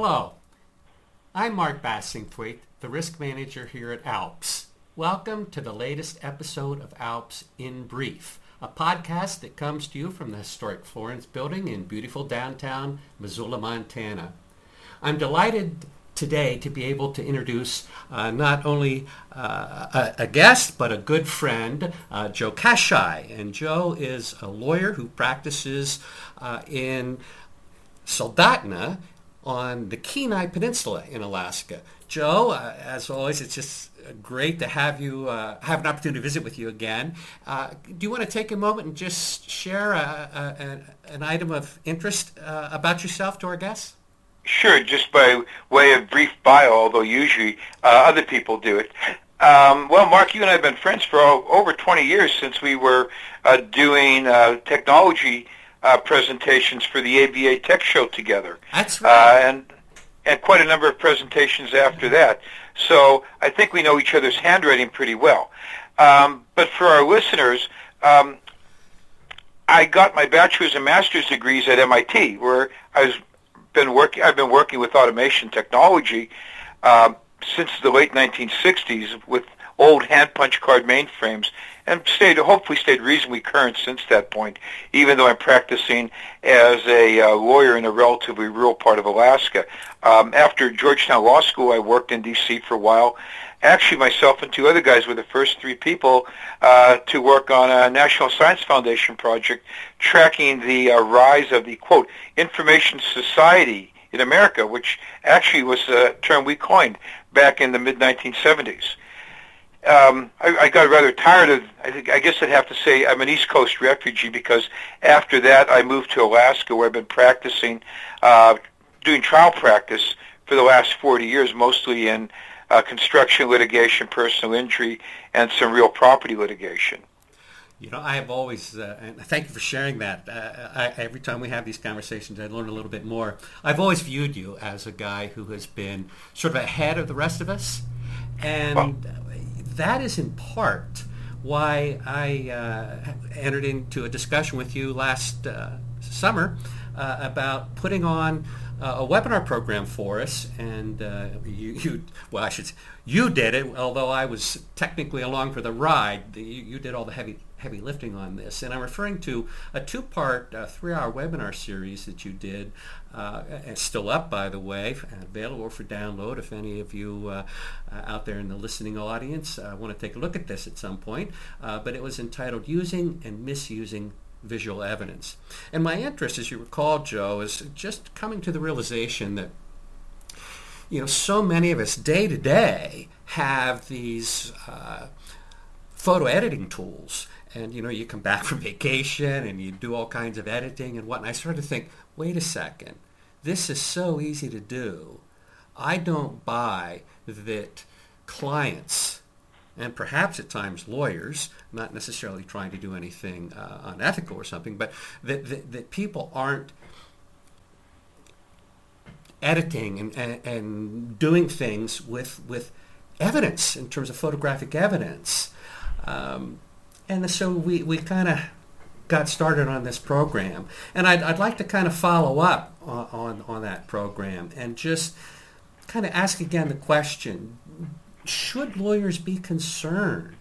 Hello, I'm Mark Bassingthwaighte, the risk manager here at ALPS. Welcome to the latest episode of ALPS in Brief, a podcast that comes to you from the historic Florence building in beautiful downtown Missoula, Montana. I'm delighted today to be able to introduce uh, not only uh, a, a, guest but a good friend, uh, Joe Kashi. And Joe is a lawyer who practices uh, in Soldotna on the Kenai Peninsula in Alaska. Joe, uh, as always, it's just great to have you uh, have an opportunity to visit with you again. Uh, do you want to take a moment and just share a, a, an, item of interest uh, about yourself to our guests? Sure, just by way of brief bio, although usually uh, other people do it. Um, well, Mark, you and I have been friends for over 20 years since we were uh, doing uh, technology uh, presentations for the ABA Tech Show together. That's right. Uh, and, and quite a number of presentations after that. So I think we know each other's handwriting pretty well. Um, but for our listeners, um, I got my bachelor's and master's degrees at MIT, where I was been working. I've been working with automation technology uh, since the late 1960s with old hand punch card mainframes, and stayed hopefully stayed reasonably current since that point. Even though I'm practicing as a uh, lawyer in a relatively rural part of Alaska. Um, after Georgetown Law School, I worked in D.C. for a while. Actually, myself and two other guys were the first three people uh, to work on a National Science Foundation project tracking the uh, rise of the, quote, information society in America, which actually was a term we coined back in the mid-1970s. Um, I, I got rather tired of, I, think, I guess I'd have to say I'm an East Coast refugee because after that I moved to Alaska where I've been practicing, uh, doing trial practice for the last 40 years, mostly in uh, construction litigation, personal injury, and some real property litigation. You know, I have always, uh, and thank you for sharing that. Uh, I, every time we have these conversations, I learn a little bit more. I've always viewed you as a guy who has been sort of ahead of the rest of us, and well, that is in part why I uh, entered into a discussion with you last uh, summer uh, about putting on uh, a webinar program for us, and uh, you, you, well, I should, say, you did it. Although I was technically along for the ride, you, you did all the heavy heavy lifting on this. And I'm referring to a two-part, uh, three-hour webinar series that you did. Uh, it's still up, by the way, available for download if any of you uh, uh out there in the listening audience uh, want to take a look at this at some point. Uh, but it was entitled Using and Misusing visual evidence. And my interest, as you recall, Joe, is just coming to the realization that you know so many of us day to day have these photo editing tools and you know you come back from vacation and you do all kinds of editing and what and i started to think wait a second this is so easy to do i don't buy that clients and perhaps at times lawyers, not necessarily trying to do anything uh, unethical or something, but that, that, that, people aren't editing and, and, and, doing things with, with evidence in terms of photographic evidence. Um, and so we, we kind of got started on this program. And I'd, I'd like to kind of follow up on, on, on that program and just kind of ask again the question should lawyers be concerned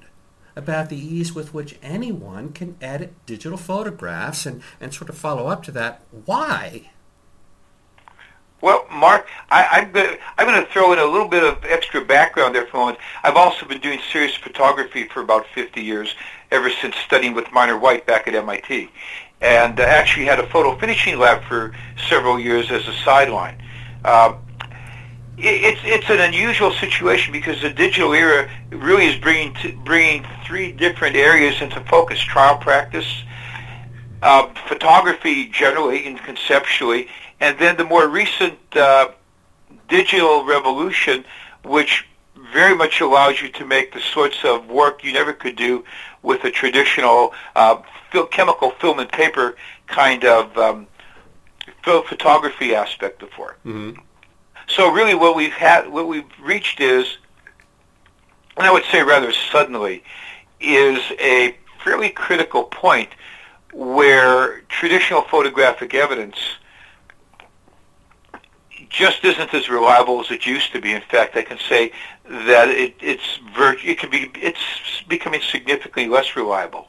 about the ease with which anyone can edit digital photographs and, and sort of follow up to that? Why? Well, Mark, I, am going to throw in a little bit of extra background there for a moment. I've also been doing serious photography for about 50 years, ever since studying with Minor White back at MIT, and uh, actually had a photo finishing lab for several years as a sideline. Uh, it's it's an unusual situation because the digital era really is bringing bringing three different areas into focus: trial practice, uh, photography generally and conceptually, and then the more recent uh, digital revolution, which very much allows you to make the sorts of work you never could do with a traditional uh, chemical film and paper kind of um, photography aspect of work. Mm-hmm. So really, what we've had, what we've reached is, and I would say rather suddenly, is a fairly critical point where traditional photographic evidence just isn't as reliable as it used to be. In fact, I can say that it, it's vir- it can be it's becoming significantly less reliable.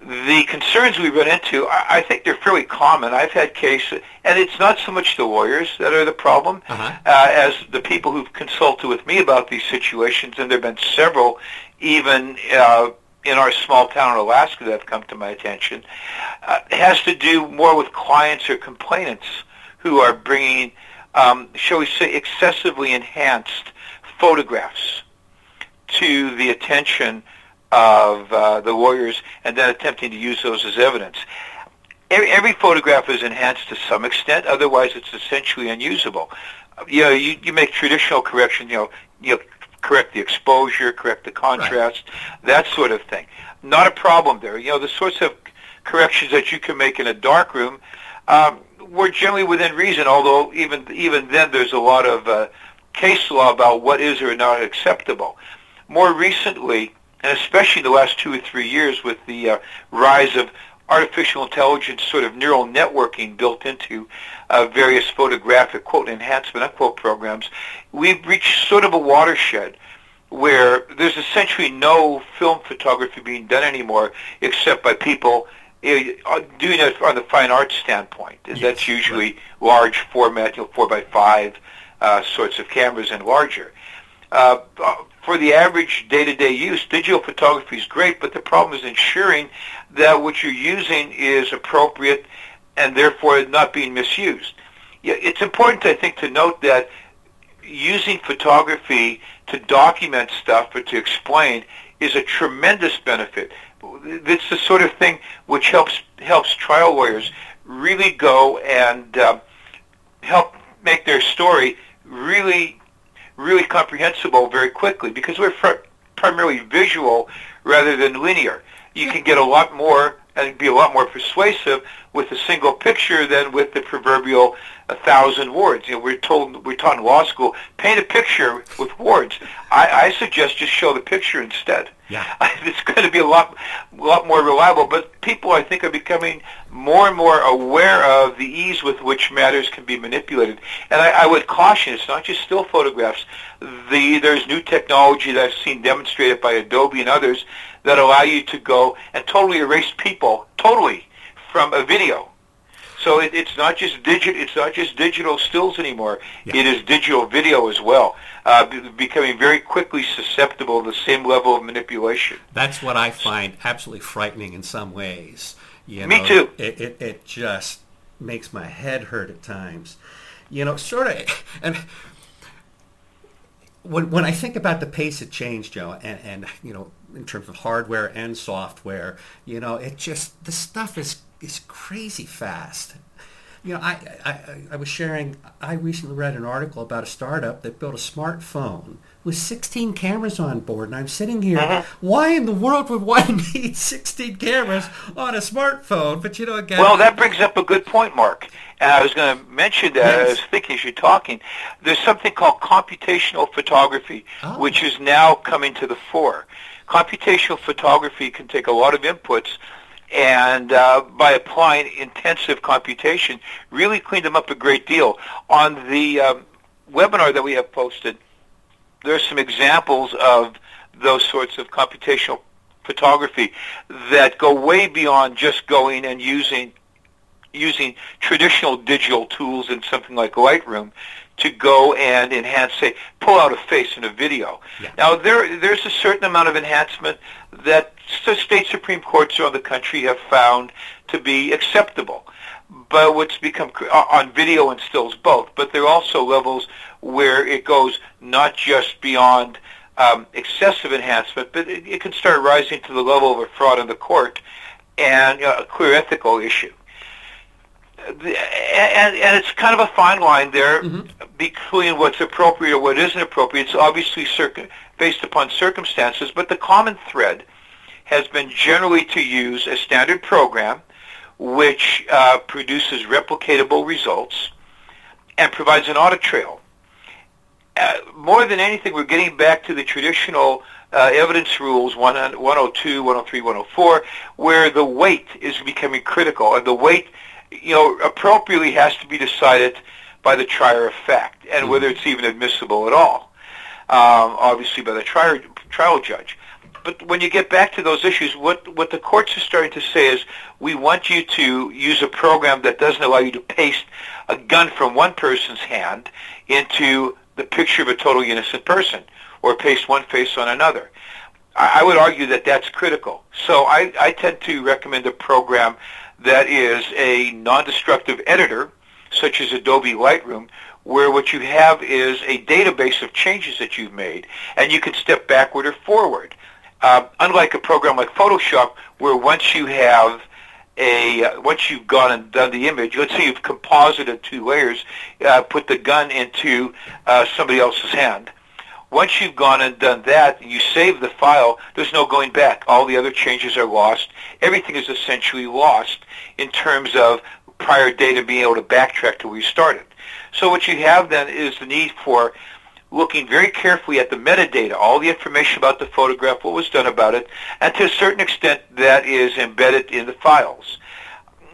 The concerns we run into, I, I think they're fairly common. I've had cases, and it's not so much the lawyers that are the problem uh-huh. uh, as the people who've consulted with me about these situations, and there have been several, even uh, in our small town in Alaska that have come to my attention. Uh, has to do more with clients or complainants who are bringing, um, shall we say, excessively enhanced photographs to the attention of uh, the lawyers and then attempting to use those as evidence. Every, every photograph is enhanced to some extent, otherwise it's essentially unusable. You know, you, you make traditional corrections, you know, you know, correct the exposure, correct the contrast, right. that sort of thing. Not a problem there. You know, the sorts of corrections that you can make in a dark room um, were generally within reason, although even even then there's a lot of uh, case law about what is or not acceptable. More recently, and especially the last two or three years with the uh, rise of artificial intelligence sort of neural networking built into uh, various photographic quote enhancement unquote programs, we've reached sort of a watershed where there's essentially no film photography being done anymore except by people doing it on the fine arts standpoint. Yes, That's usually right. large format, you know, four by five uh, sorts of cameras and larger. Uh, for the average day-to-day use, digital photography is great, but the problem is ensuring that what you're using is appropriate and therefore not being misused. It's important, I think, to note that using photography to document stuff or to explain is a tremendous benefit. It's the sort of thing which helps helps trial lawyers really go and uh, help make their story really really comprehensible very quickly because we're fr- primarily visual rather than linear. You can get a lot more and be a lot more persuasive with a single picture than with the proverbial a thousand words. You know, we're told we're taught in law school paint a picture with words. I, I suggest just show the picture instead. Yeah, it's going to be a lot, a lot more reliable. But people, I think, are becoming more and more aware of the ease with which matters can be manipulated. And I, I would caution: it's not just still photographs. The there's new technology that I've seen demonstrated by Adobe and others that allow you to go and totally erase people totally from a video. So it, it's not just digital. It's not just digital stills anymore. Yeah. It is digital video as well, uh, becoming very quickly susceptible to the same level of manipulation. That's what I find absolutely frightening in some ways. You Me too. It, it, it just makes my head hurt at times. You know, sort of, and when, when I think about the pace of change, Joe, and, and you know, in terms of hardware and software, you know, it just the stuff is is crazy fast. You know, I, I, I was sharing, I recently read an article about a startup that built a smartphone with 16 cameras on board. And I'm sitting here, uh-huh. why in the world would one need 16 cameras on a smartphone? But you know, again. Well, that brings up a good point, Mark. And I was going to mention that yes. I was thinking as you're talking. There's something called computational photography, oh. which is now coming to the fore. Computational photography can take a lot of inputs and uh, by applying intensive computation, really cleaned them up a great deal. On the um, webinar that we have posted, there are some examples of those sorts of computational photography that go way beyond just going and using using traditional digital tools in something like Lightroom to go and enhance, say, pull out a face in a video. Yeah. Now, there there's a certain amount of enhancement that the state supreme courts around the country have found to be acceptable. But what's become uh, on video and stills both, but there are also levels where it goes not just beyond um, excessive enhancement, but it, it, can start rising to the level of a fraud in the court and uh, a clear ethical issue and, and it's kind of a fine line there mm-hmm. between what's appropriate or what isn't appropriate. It's obviously circ- based upon circumstances, but the common thread has been generally to use a standard program which uh, produces replicatable results and provides an audit trail. Uh, more than anything, we're getting back to the traditional uh, evidence rules 102, 103, 104, where the weight is becoming critical, and the weight you know, appropriately has to be decided by the trier of fact, and mm-hmm. whether it's even admissible at all, um, obviously by the trier, trial judge. But when you get back to those issues, what, what the courts are starting to say is we want you to use a program that doesn't allow you to paste a gun from one person's hand into the picture of a totally innocent person or paste one face on another. I, I would argue that that's critical. So I, I tend to recommend a program that is a non-destructive editor, such as Adobe Lightroom, where what you have is a database of changes that you've made, and you can step backward or forward. Uh, unlike a program like Photoshop, where once you have a uh, once you've gone and done the image, let's say you've composited two layers, uh, put the gun into uh, somebody else's hand. Once you've gone and done that, and you save the file. There's no going back. All the other changes are lost. Everything is essentially lost in terms of prior data being able to backtrack to where you started. So what you have then is the need for looking very carefully at the metadata, all the information about the photograph, what was done about it, and to a certain extent that is embedded in the files.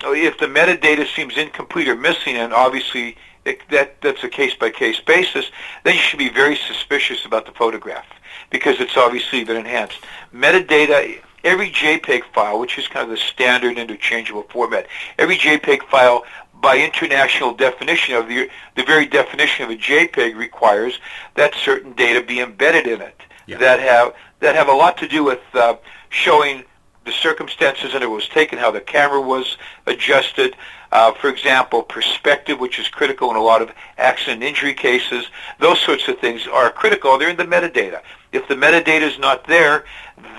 If the metadata seems incomplete or missing, and obviously it, that, that's a case-by-case basis, then you should be very suspicious about the photograph because it's obviously been enhanced. Metadata, every JPEG file, which is kind of the standard interchangeable format, every JPEG file by international definition of the the very definition of a JPEG requires that certain data be embedded in it yeah. that have that have a lot to do with uh, showing the circumstances that it was taken, how the camera was adjusted. Uh, for example, perspective, which is critical in a lot of accident injury cases. Those sorts of things are critical. They're in the metadata. If the metadata is not there,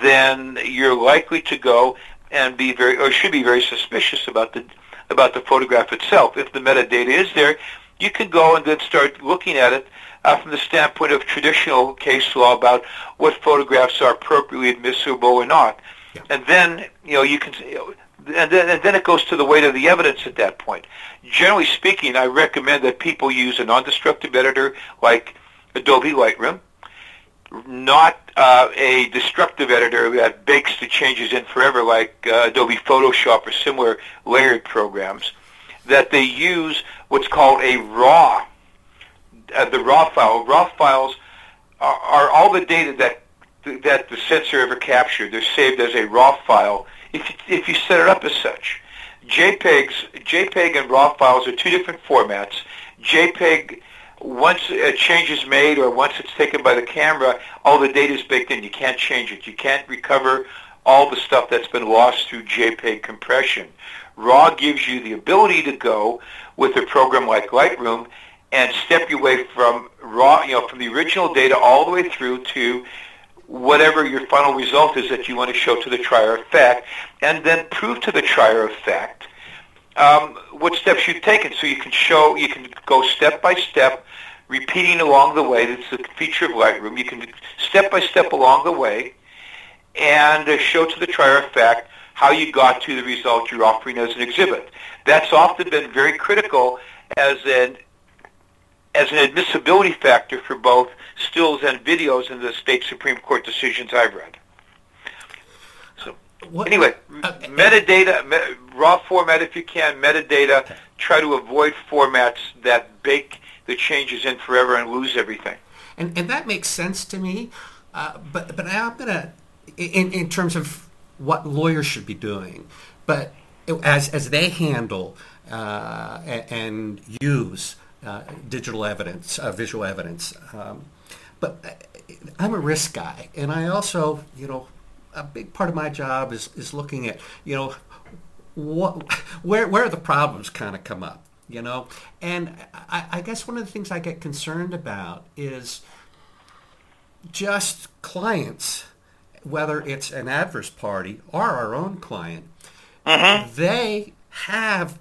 then you're likely to go and be very, or should be very suspicious about the about the photograph itself. If the metadata is there, you can go and then start looking at it uh, from the standpoint of traditional case law about what photographs are appropriately admissible or not. Yeah. And then, you know, you can, and then, and then it goes to the weight of the evidence at that point. Generally speaking, I recommend that people use a non-destructive editor like Adobe Lightroom, not uh, a destructive editor that bakes the changes in forever like uh, Adobe Photoshop or similar layered programs, that they use what's called a RAW, uh, the RAW file. RAW files are, are, all the data that that the sensor ever captured. They're saved as a RAW file if you, if you set it up as such. JPEGs, JPEG and RAW files are two different formats. JPEG once a change is made or once it's taken by the camera, all the data is baked in. You can't change it. You can't recover all the stuff that's been lost through JPEG compression. RAW gives you the ability to go with a program like Lightroom and step you away from raw, you know, from the original data all the way through to whatever your final result is that you want to show to the trier of fact, and then prove to the trier of fact um, what steps you've taken. So you can show, you can go step by step, repeating along the way. That's the feature of Lightroom. You can step by step along the way and uh, show to the trier of fact how you got to the result you're offering as an exhibit. That's often been very critical as an as an admissibility factor for both stills and videos in the state Supreme Court decisions I've read. What, anyway, uh, metadata, me, raw format if you can, metadata. Okay. Try to avoid formats that bake the changes in forever and lose everything. And and that makes sense to me. Uh, but but I'm gonna in in terms of what lawyers should be doing, but as as they handle uh, and use digital evidence, uh, visual evidence. Um, but uh, I'm a risk guy, and I also, you know, a big part of my job is, is looking at, you know, what, where, where the problems kind of come up, you know? And I, I guess one of the things I get concerned about is just clients, whether it's an adverse party or our own client, uh-huh. they have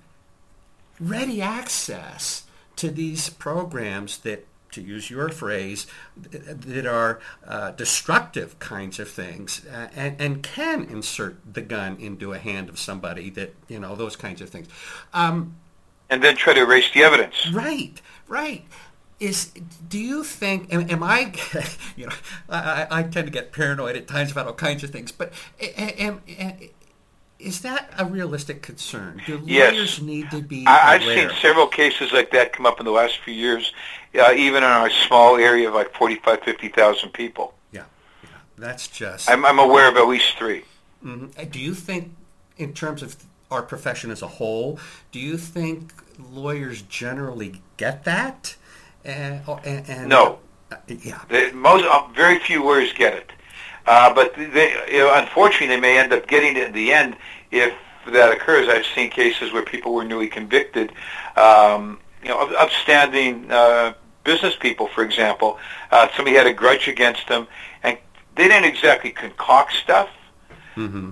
ready access to these programs that to use your phrase, that are uh, destructive kinds of things uh, and, and can insert the gun into a hand of somebody that, you know, those kinds of things. Um, and then try to erase the evidence. Right, right. Is do you think? Am, am I? You know, I, I, tend to get paranoid at times about all kinds of things. But am, am, is that a realistic concern? Do Yes. lawyers need to be I, I've aware? seen several cases like that come up in the last few years, uh, even in our small area of like 45, 50,000 people. Yeah, yeah, that's just. I'm, I'm aware of at least three. Mhm. Uh, Do you think, in terms of our profession as a whole, do you think lawyers generally get that? And, and, and No. Uh, yeah. Most, uh, very few lawyers get it. Uh, but they, you know, unfortunately, they may end up getting it in the end if that occurs. I've seen cases where people were newly convicted, um, you know, up- upstanding uh, business people, for example. Uh, somebody had a grudge against them, and they didn't exactly concoct stuff. hmm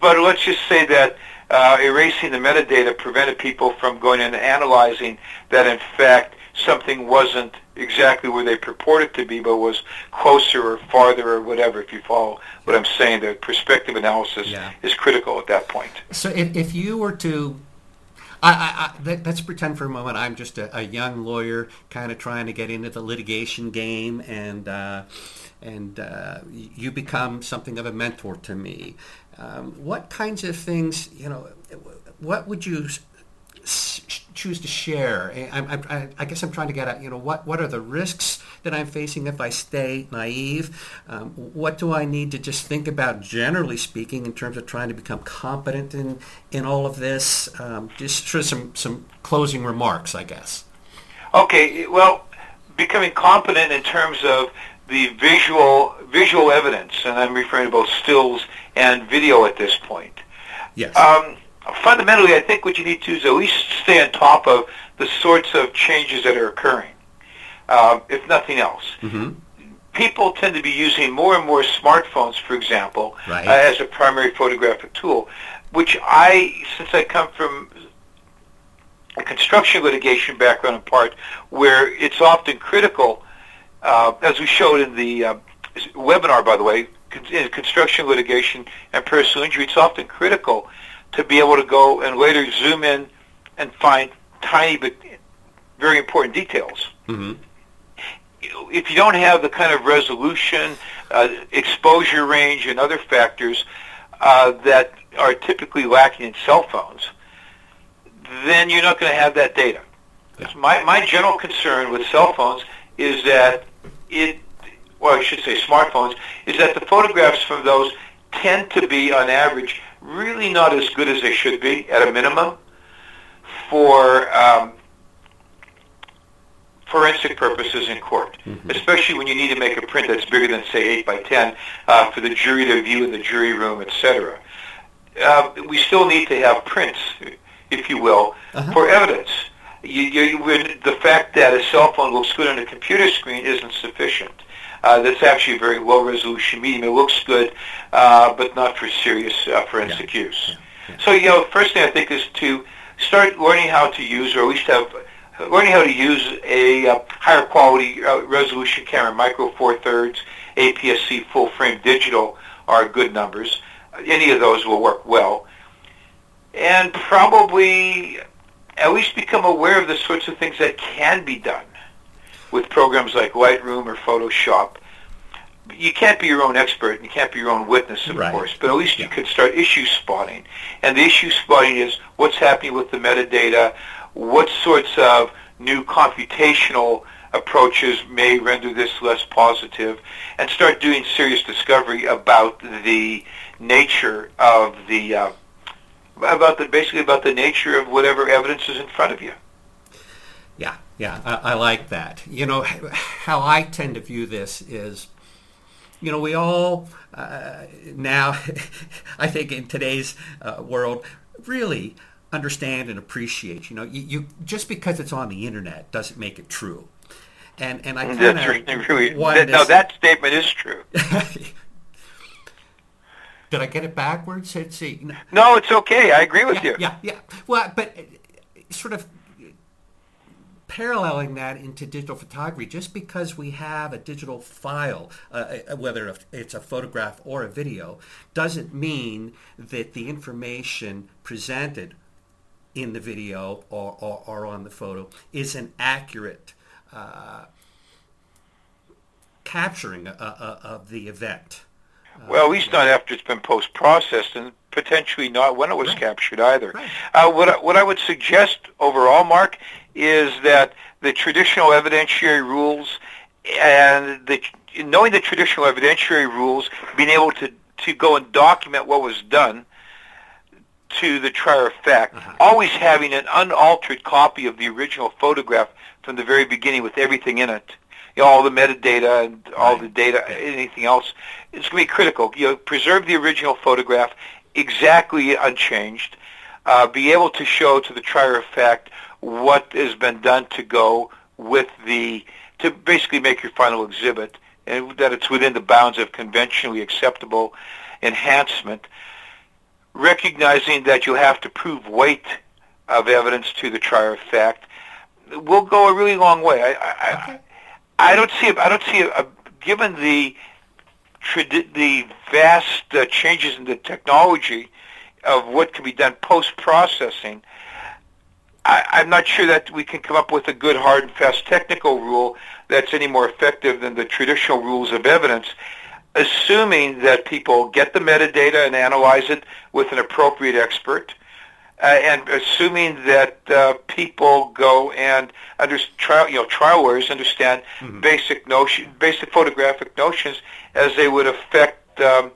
But let's just say that uh, erasing the metadata prevented people from going in and analyzing that, in fact, something wasn't exactly where they purported to be, but was closer or farther or whatever. If you follow what I'm saying, the perspective analysis Yeah. is critical at that point. So if, if you were to, I, I, let, let's pretend for a moment I'm just a, a young lawyer kind of trying to get into the litigation game and, uh, and uh, you become something of a mentor to me. Um, what kinds of things, you know, what would you choose to share? I, I, I, I guess I'm trying to get at, you know, what, what are the risks that I'm facing if I stay naive? Um, what do I need to just think about, generally speaking, in terms of trying to become competent in, in all of this? Um, just sort of some, some closing remarks, I guess. Okay, well, becoming competent in terms of the visual visual evidence, and I'm referring to both stills and video at this point. Yes. Um, fundamentally, I think what you need to do is at least stay on top of the sorts of changes that are occurring, um, if nothing else. hmm People tend to be using more and more smartphones, for example, Right. uh, as a primary photographic tool, which I, since I come from a construction litigation background in part, where it's often critical, uh, as we showed in the uh, webinar, by the way, in construction litigation and personal injury, it's often critical to be able to go and later zoom in and find tiny but very important details. hmm If you don't have the kind of resolution, uh, exposure range, and other factors uh, that are typically lacking in cell phones, then you're not going to have that data. Yeah. My, my general concern with cell phones is that it, well, I should say smartphones, is that the photographs from those tend to be, on average, really not as good as they should be, at a minimum, for um, forensic purposes in court, especially when you need to make a print that's bigger than, say, 8 by 10 uh, for the jury to view in the jury room, etc. Uh, we still need to have prints, if you will, Uh-huh. for evidence. You, you, the fact that a cell phone looks good on a computer screen isn't sufficient. Uh, that's actually a very low-resolution medium. It looks good, uh, but not for serious uh, forensic use. So, you know, first thing I think is to start learning how to use, or at least have learning how to use a uh, higher quality uh, resolution camera, micro four thirds, APS-C full frame digital are good numbers. Any of those will work well, and probably at least become aware of the sorts of things that can be done with programs like Lightroom or Photoshop. You can't be your own expert and you can't be your own witness, of Right. course, but at least you Yeah. could start issue spotting. And the issue spotting is what's happening with the metadata, what sorts of new computational approaches may render this less positive, and start doing serious discovery about the nature of the uh, about the basically about the nature of whatever evidence is in front of you. Yeah, yeah, I, I like that. You know, how I tend to view this is, you know, we all uh, now, I think in today's uh, world, really understand and appreciate. You know, you, you just because it's on the internet doesn't make it true. And and I kind of really no, that statement is true. Did I get it backwards? No, No, it's okay. I agree with yeah, you. Yeah, yeah. Well, but uh, sort of paralleling that into digital photography, just because we have a digital file, uh, uh, whether it's a photograph or a video, doesn't mean that the information presented in the video or, or, or on the photo is an accurate uh, capturing uh, uh, of the event. Well, at least not after it's been post-processed, and potentially not when it was Right. captured either. Right. Uh, what, I, what I would suggest overall, Mark, is that the traditional evidentiary rules and the, knowing the traditional evidentiary rules, being able to, to go and document what was done to the trier of fact, Uh-huh. always having an unaltered copy of the original photograph from the very beginning with everything in it, you know, all the metadata and all Right. the data, anything else, it's going to be critical. You know, preserve the original photograph exactly unchanged. Uh, be able to show to the trier of fact what has been done to go with the to basically make your final exhibit, and that it's within the bounds of conventionally acceptable enhancement recognizing that you have to prove weight of evidence to the trier of fact will go a really long way. I, I, Okay. I don't see. I don't see. A, given the the vast uh, changes in the technology of what can be done post processing, I'm not sure that we can come up with a good, hard and fast technical rule that's any more effective than the traditional rules of evidence assuming that people get the metadata and analyze it with an appropriate expert, uh, and assuming that uh, people go and under trial, you know, trial lawyers understand basic notion, basic photographic notions as they would affect um,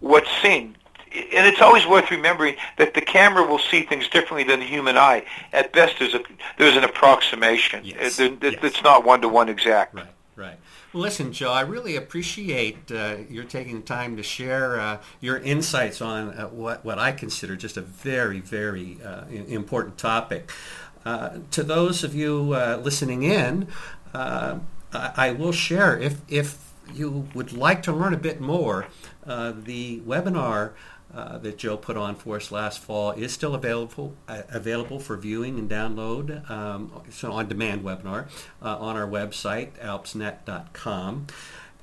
what's seen. And it's always worth remembering that the camera will see things differently than the human eye. At best, there's a there's an approximation. Yes. It- it- Yes. It's not one to one exact. Right, right. Well, listen, Joe, I really appreciate uh, your taking the time to share uh, your insights on uh, what, what I consider just a very, very uh, important topic. Uh, to those of you uh, listening in, I, I will share, if, if you would like to learn a bit more, uh, the webinar uh, that Joe put on for us last fall is still available uh, available for viewing and download. Um, it's an on-demand webinar uh, on our website alpsnet.com.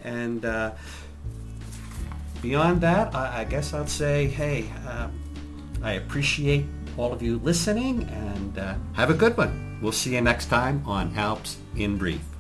And uh, beyond that, I, I guess I'll say, hey, uh, I appreciate all of you listening, and uh, have a good one. We'll see you next time on Alps in Brief.